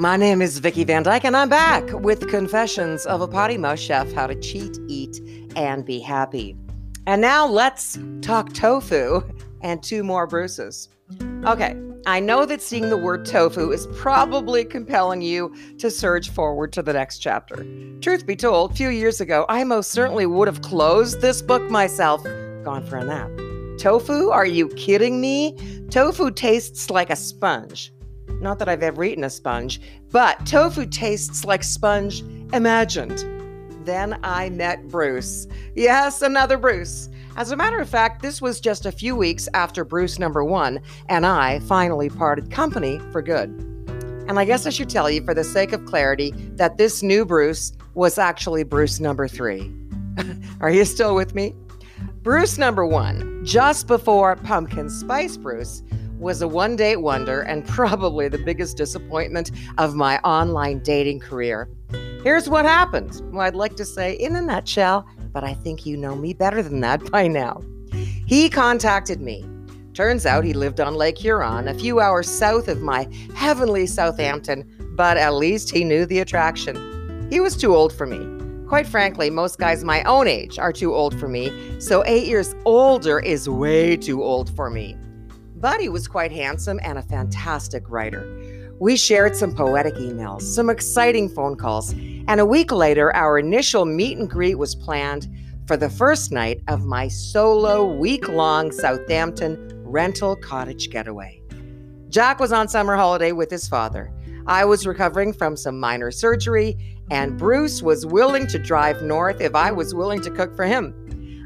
My name is Vicki Van Dyke, and I'm back with Confessions of a Potty Mouth Chef How to Cheat, Eat, and Be Happy. And now let's talk tofu and two more Bruces. Okay, I know that seeing the word tofu is probably compelling you to surge forward to the next chapter. Truth be told, a few years ago, I most certainly would have closed this book myself, gone for a nap. Tofu? Are you kidding me? Tofu tastes like a sponge. Not that I've ever eaten a sponge, but tofu tastes like sponge imagined. Then I met Bruce. Yes, another Bruce. As a matter of fact, this was just a few weeks after Bruce number one and I finally parted company for good. And I guess I should tell you, for the sake of clarity, that this new Bruce was actually Bruce number three. Are you still with me? Bruce number one, just before Pumpkin Spice Bruce, was a one date wonder and probably the biggest disappointment of my online dating career. Here's what happened. Well, I'd like to say in a nutshell, but I think you know me better than that by now. He contacted me. Turns out he lived on Lake Huron, a few hours south of my heavenly Southampton, but at least he knew the attraction. He was too old for me. Quite frankly, most guys my own age are too old for me, so eight years older is way too old for me. He was quite handsome and a fantastic writer. We shared some poetic emails, some exciting phone calls, and a week later, our initial meet and greet was planned for the first night of my solo week long Southampton rental cottage getaway. Jack was on summer holiday with his father. I was recovering from some minor surgery, and Bruce was willing to drive north if I was willing to cook for him.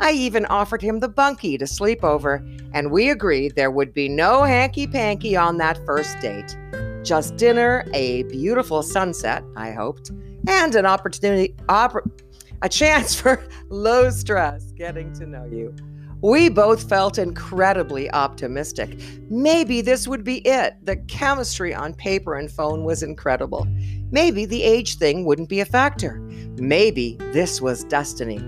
I even offered him the bunkie to sleep over, and we agreed there would be no hanky panky on that first date. Just dinner, a beautiful sunset, I hoped, and an opportunity, oppor- a chance for low stress getting to know you. We both felt incredibly optimistic. Maybe this would be it. The chemistry on paper and phone was incredible. Maybe the age thing wouldn't be a factor. Maybe this was destiny.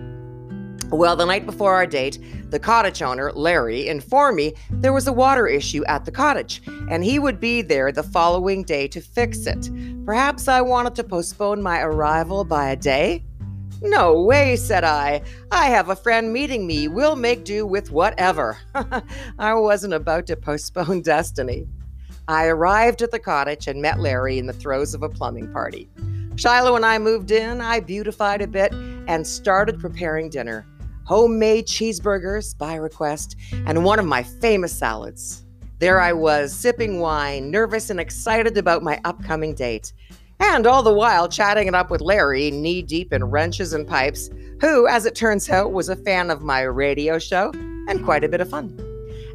Well, the night before our date, the cottage owner, Larry, informed me there was a water issue at the cottage, and he would be there the following day to fix it. Perhaps I wanted to postpone my arrival by a day? No way, said I. I have a friend meeting me. We'll make do with whatever. I wasn't about to postpone destiny. I arrived at the cottage and met Larry in the throes of a plumbing party. Shiloh and I moved in, I beautified a bit, and started preparing dinner homemade cheeseburgers by request, and one of my famous salads. There I was, sipping wine, nervous and excited about my upcoming date. And all the while chatting it up with Larry, knee deep in wrenches and pipes, who, as it turns out, was a fan of my radio show and quite a bit of fun.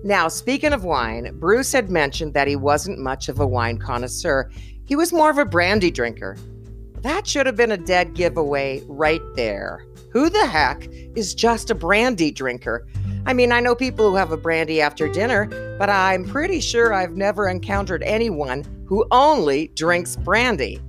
Now, speaking of wine, Bruce had mentioned that he wasn't much of a wine connoisseur. He was more of a brandy drinker. That should have been a dead giveaway right there. Who the heck is just a brandy drinker? I mean, I know people who have a brandy after dinner, but I'm pretty sure I've never encountered anyone who only drinks brandy.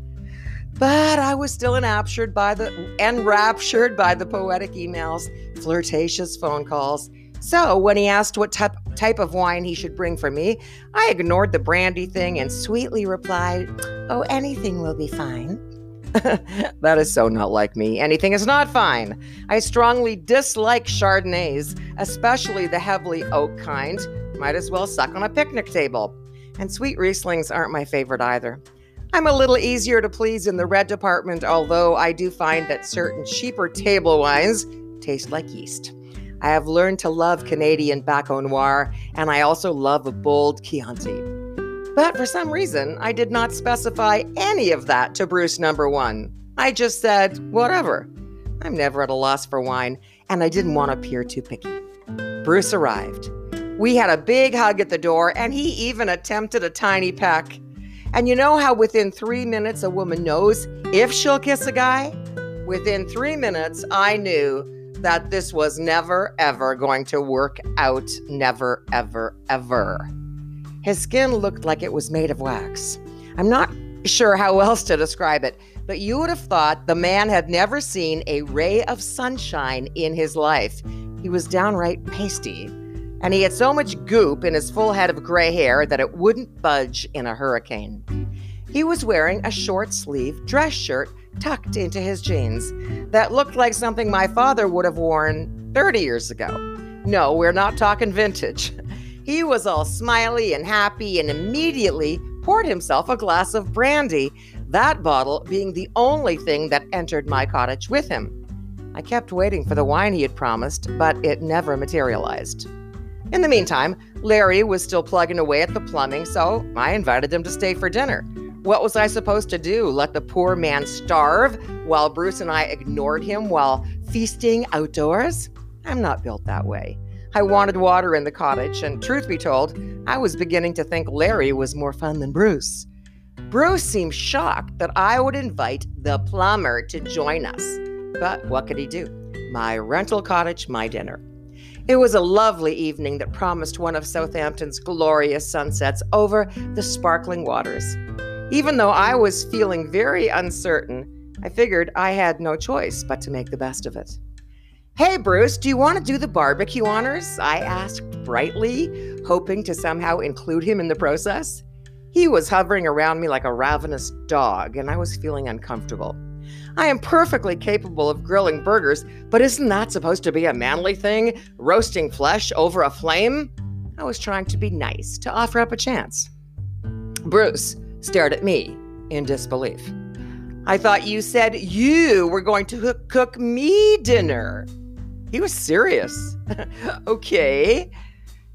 But I was still enraptured by the enraptured by the poetic emails, flirtatious phone calls. So when he asked what type type of wine he should bring for me, I ignored the brandy thing and sweetly replied, "Oh, anything will be fine." that is so not like me. Anything is not fine. I strongly dislike Chardonnays, especially the heavily oak kind. Might as well suck on a picnic table. And sweet Rieslings aren't my favorite either. I'm a little easier to please in the red department, although I do find that certain cheaper table wines taste like yeast. I have learned to love Canadian Baco Noir, and I also love a bold Chianti. But for some reason, I did not specify any of that to Bruce number one. I just said, whatever. I'm never at a loss for wine, and I didn't want to appear too picky. Bruce arrived. We had a big hug at the door, and he even attempted a tiny peck. And you know how within three minutes a woman knows if she'll kiss a guy? Within three minutes, I knew that this was never, ever going to work out. Never, ever, ever. His skin looked like it was made of wax. I'm not sure how else to describe it, but you would have thought the man had never seen a ray of sunshine in his life. He was downright pasty, and he had so much goop in his full head of gray hair that it wouldn't budge in a hurricane. He was wearing a short sleeve dress shirt tucked into his jeans that looked like something my father would have worn 30 years ago. No, we're not talking vintage. He was all smiley and happy and immediately poured himself a glass of brandy, that bottle being the only thing that entered my cottage with him. I kept waiting for the wine he had promised, but it never materialized. In the meantime, Larry was still plugging away at the plumbing, so I invited him to stay for dinner. What was I supposed to do? Let the poor man starve while Bruce and I ignored him while feasting outdoors? I'm not built that way. I wanted water in the cottage, and truth be told, I was beginning to think Larry was more fun than Bruce. Bruce seemed shocked that I would invite the plumber to join us. But what could he do? My rental cottage, my dinner. It was a lovely evening that promised one of Southampton's glorious sunsets over the sparkling waters. Even though I was feeling very uncertain, I figured I had no choice but to make the best of it. Hey, Bruce, do you want to do the barbecue honors? I asked brightly, hoping to somehow include him in the process. He was hovering around me like a ravenous dog, and I was feeling uncomfortable. I am perfectly capable of grilling burgers, but isn't that supposed to be a manly thing? Roasting flesh over a flame? I was trying to be nice, to offer up a chance. Bruce stared at me in disbelief. I thought you said you were going to cook me dinner. He was serious. okay.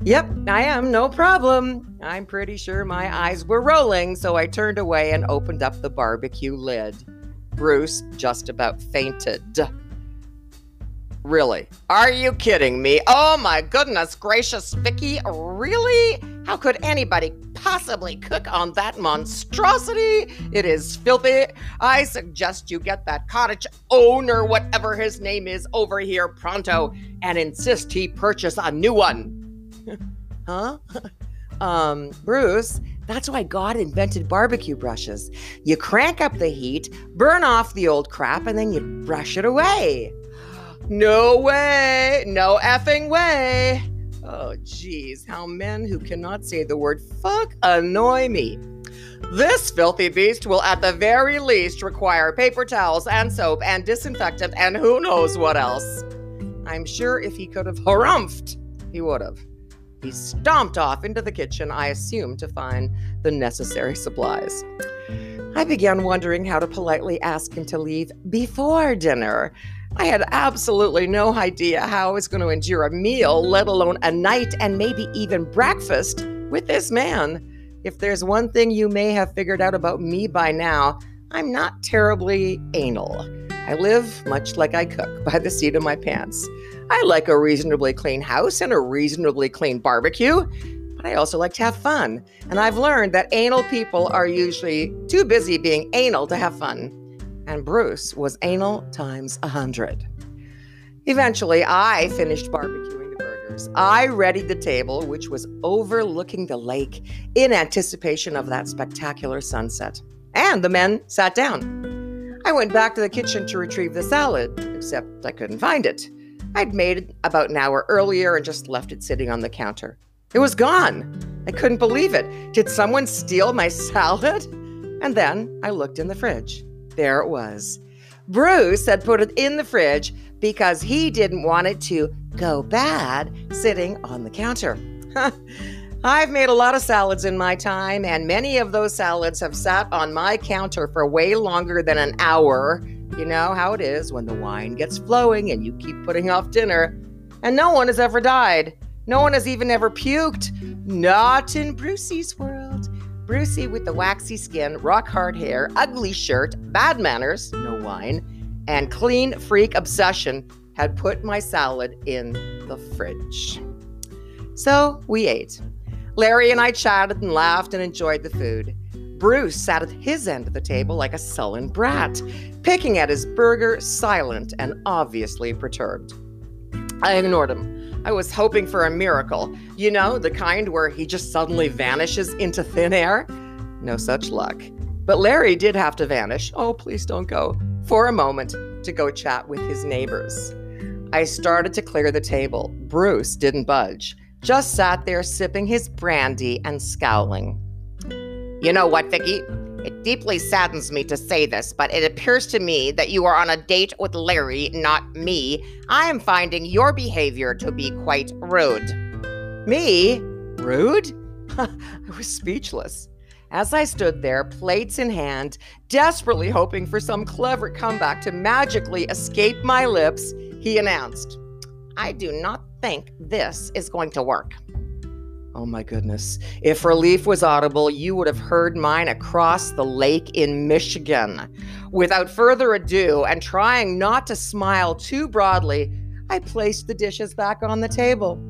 Yep, I am, no problem. I'm pretty sure my eyes were rolling, so I turned away and opened up the barbecue lid. Bruce just about fainted. Really? Are you kidding me? Oh my goodness gracious, Vicki, really? How could anybody possibly cook on that monstrosity? It is filthy. I suggest you get that cottage owner, whatever his name is, over here pronto and insist he purchase a new one. huh? um, Bruce, that's why God invented barbecue brushes. You crank up the heat, burn off the old crap, and then you brush it away. No way. No effing way. Oh, geez, how men who cannot say the word fuck annoy me. This filthy beast will at the very least require paper towels and soap and disinfectant and who knows what else. I'm sure if he could have harumphed, he would have. He stomped off into the kitchen, I assume, to find the necessary supplies. I began wondering how to politely ask him to leave before dinner. I had absolutely no idea how I was going to endure a meal, let alone a night and maybe even breakfast with this man. If there's one thing you may have figured out about me by now, I'm not terribly anal. I live much like I cook, by the seat of my pants. I like a reasonably clean house and a reasonably clean barbecue, but I also like to have fun. And I've learned that anal people are usually too busy being anal to have fun and Bruce was anal times a hundred. Eventually, I finished barbecuing the burgers. I readied the table, which was overlooking the lake, in anticipation of that spectacular sunset. And the men sat down. I went back to the kitchen to retrieve the salad, except I couldn't find it. I'd made it about an hour earlier and just left it sitting on the counter. It was gone. I couldn't believe it. Did someone steal my salad? And then I looked in the fridge. There it was. Bruce had put it in the fridge because he didn't want it to go bad sitting on the counter. I've made a lot of salads in my time, and many of those salads have sat on my counter for way longer than an hour. You know how it is when the wine gets flowing and you keep putting off dinner. And no one has ever died. No one has even ever puked. Not in Brucey's world. Brucey with the waxy skin, rock hard hair, ugly shirt, bad manners, no wine, and clean freak obsession had put my salad in the fridge. So we ate. Larry and I chatted and laughed and enjoyed the food. Bruce sat at his end of the table like a sullen brat, picking at his burger, silent and obviously perturbed. I ignored him. I was hoping for a miracle. You know, the kind where he just suddenly vanishes into thin air. No such luck. But Larry did have to vanish. Oh, please don't go. For a moment to go chat with his neighbors. I started to clear the table. Bruce didn't budge, just sat there sipping his brandy and scowling. You know what, Vicki? It deeply saddens me to say this, but it appears to me that you are on a date with Larry, not me. I am finding your behavior to be quite rude. Me? Rude? I was speechless. As I stood there, plates in hand, desperately hoping for some clever comeback to magically escape my lips, he announced, I do not think this is going to work. Oh my goodness. If relief was audible, you would have heard mine across the lake in Michigan. Without further ado, and trying not to smile too broadly, I placed the dishes back on the table.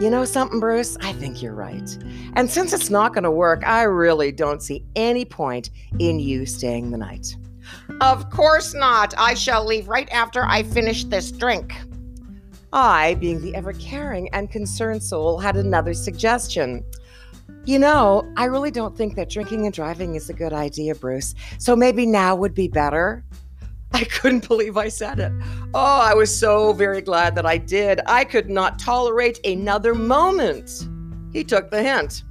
You know something, Bruce? I think you're right. And since it's not going to work, I really don't see any point in you staying the night. Of course not. I shall leave right after I finish this drink. I, being the ever caring and concerned soul, had another suggestion. You know, I really don't think that drinking and driving is a good idea, Bruce. So maybe now would be better. I couldn't believe I said it. Oh, I was so very glad that I did. I could not tolerate another moment. He took the hint.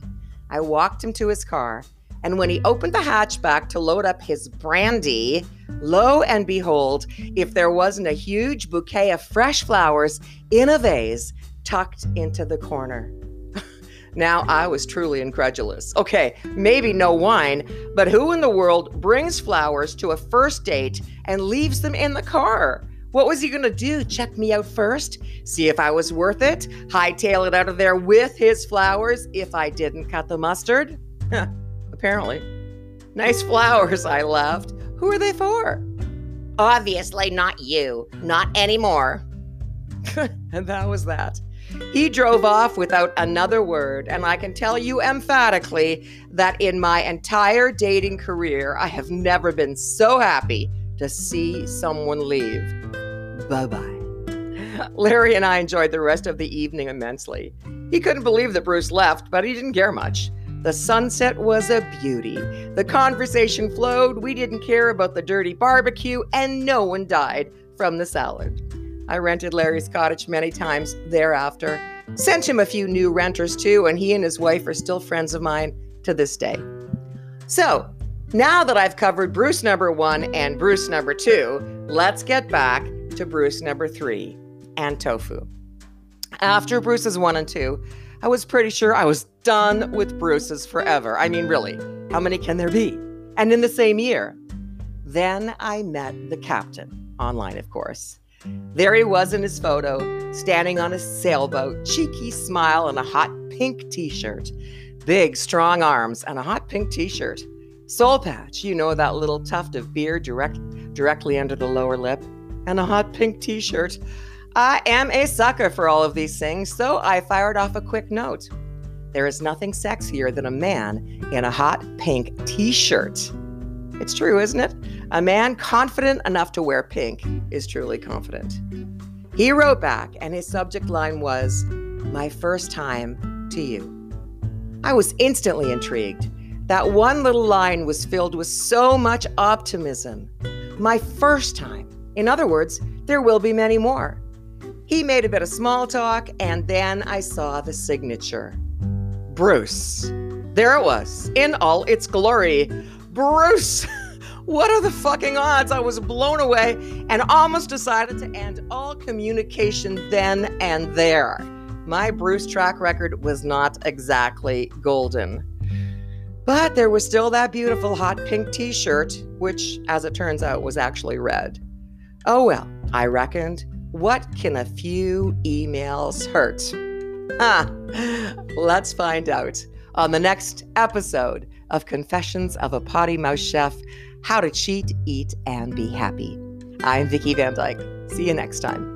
I walked him to his car, and when he opened the hatchback to load up his brandy, lo and behold, if there wasn't a huge bouquet of fresh flowers in a vase tucked into the corner. Now I was truly incredulous. Okay, maybe no wine, but who in the world brings flowers to a first date and leaves them in the car? What was he going to do? Check me out first? See if I was worth it? Hightail it out of there with his flowers if I didn't cut the mustard? Apparently. Nice flowers, I laughed. Who are they for? Obviously, not you. Not anymore. and that was that. He drove off without another word, and I can tell you emphatically that in my entire dating career, I have never been so happy to see someone leave. Bye bye. Larry and I enjoyed the rest of the evening immensely. He couldn't believe that Bruce left, but he didn't care much. The sunset was a beauty. The conversation flowed. We didn't care about the dirty barbecue, and no one died from the salad. I rented Larry's cottage many times thereafter. Sent him a few new renters too, and he and his wife are still friends of mine to this day. So, now that I've covered Bruce number one and Bruce number two, let's get back to Bruce number three and tofu. After Bruce's one and two, I was pretty sure I was done with Bruce's forever. I mean, really, how many can there be? And in the same year. Then I met the captain, online, of course. There he was in his photo, standing on a sailboat, cheeky smile and a hot pink t shirt. Big, strong arms and a hot pink t shirt. Soul patch, you know that little tuft of beard direct, directly under the lower lip, and a hot pink t shirt. I am a sucker for all of these things, so I fired off a quick note. There is nothing sexier than a man in a hot pink t shirt. It's true, isn't it? A man confident enough to wear pink is truly confident. He wrote back, and his subject line was, My first time to you. I was instantly intrigued. That one little line was filled with so much optimism. My first time. In other words, there will be many more. He made a bit of small talk, and then I saw the signature Bruce. There it was, in all its glory. Bruce! What are the fucking odds? I was blown away and almost decided to end all communication then and there. My Bruce track record was not exactly golden. But there was still that beautiful hot pink t shirt, which, as it turns out, was actually red. Oh well, I reckoned, what can a few emails hurt? Ah, let's find out on the next episode of Confessions of a Potty Mouth Chef How to Cheat, Eat, and Be Happy. I'm Vicki Van Dyke. See you next time.